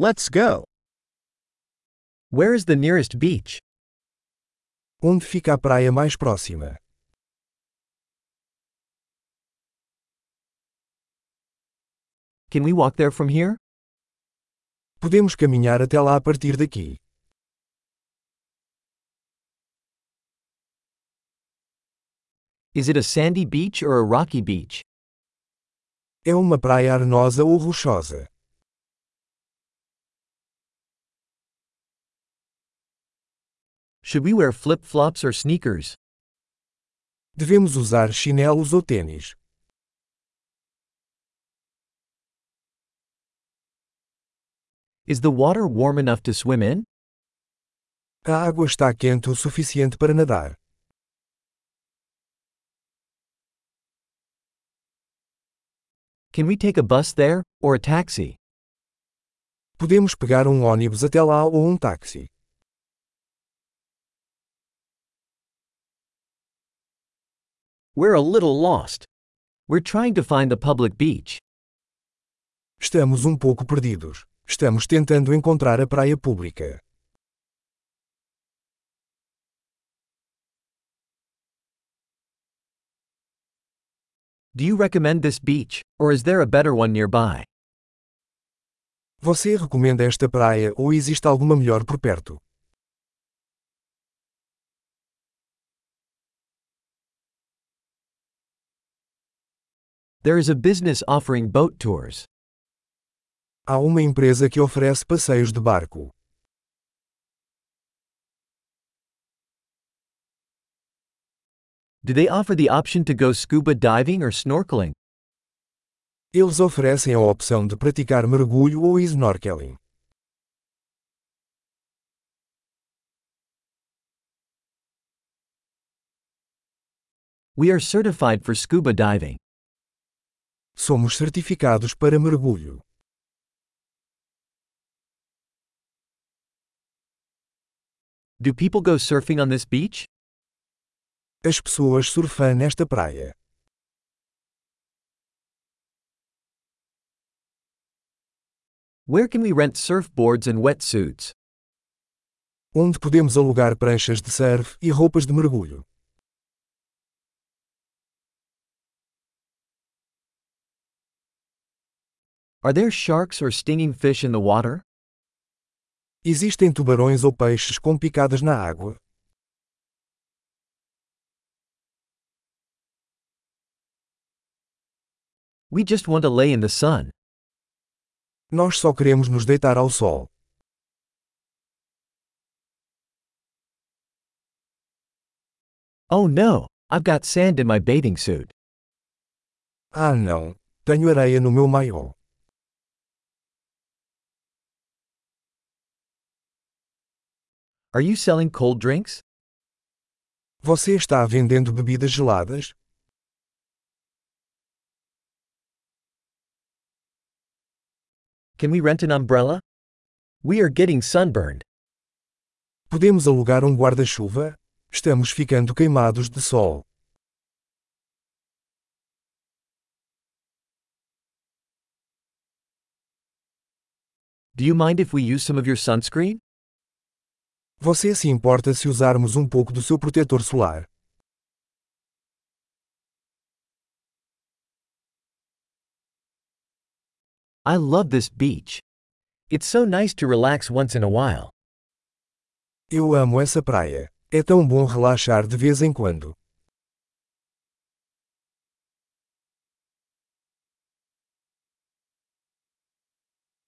Let's go. Where is the nearest beach? Onde fica a praia mais próxima? Can we walk there from here? Podemos caminhar até lá a partir daqui. Is it a sandy beach or a rocky beach? É uma praia arenosa ou rochosa? Should we wear flip flops or sneakers? Devemos usar chinelos ou tênis? Is the water warm enough to swim in? A água está quente o suficiente para nadar. Can we take a bus there, or a taxi? Podemos pegar um ônibus até lá ou um táxi. We're a little lost. We're trying to find the public beach. Estamos um pouco perdidos. Estamos tentando encontrar a praia pública. Do you recommend this beach, or is there a better one nearby? Você recomenda esta praia ou existe alguma melhor por perto? There is a business offering boat tours. Há uma empresa que oferece passeios de barco. Do they offer the option to go scuba diving or snorkeling? Eles oferecem a opção de praticar mergulho ou snorkeling. We are certified for scuba diving. Somos certificados para mergulho. Do people go surfing on this beach? As pessoas surfam nesta praia. Where can we rent surfboards and wetsuits? Onde podemos alugar pranchas de surf e roupas de mergulho. Are there sharks or stinging fish in the water? Existem tubarões ou peixes com picadas na água? We just want to lay in the sun. Nós só queremos nos deitar ao sol. Oh no, I've got sand in my bathing suit. Ah não, tenho areia no meu maiô. Are you selling cold drinks? Você está vendendo bebidas geladas? Can we rent an umbrella? We are getting sunburned. Podemos alugar um guarda-chuva? Estamos ficando queimados de sol. Do you mind if we use some of your sunscreen? Você se importa se usarmos um pouco do seu protetor solar? I love this beach. It's so nice to relax once in a while. Eu amo essa praia. É tão bom relaxar de vez em quando.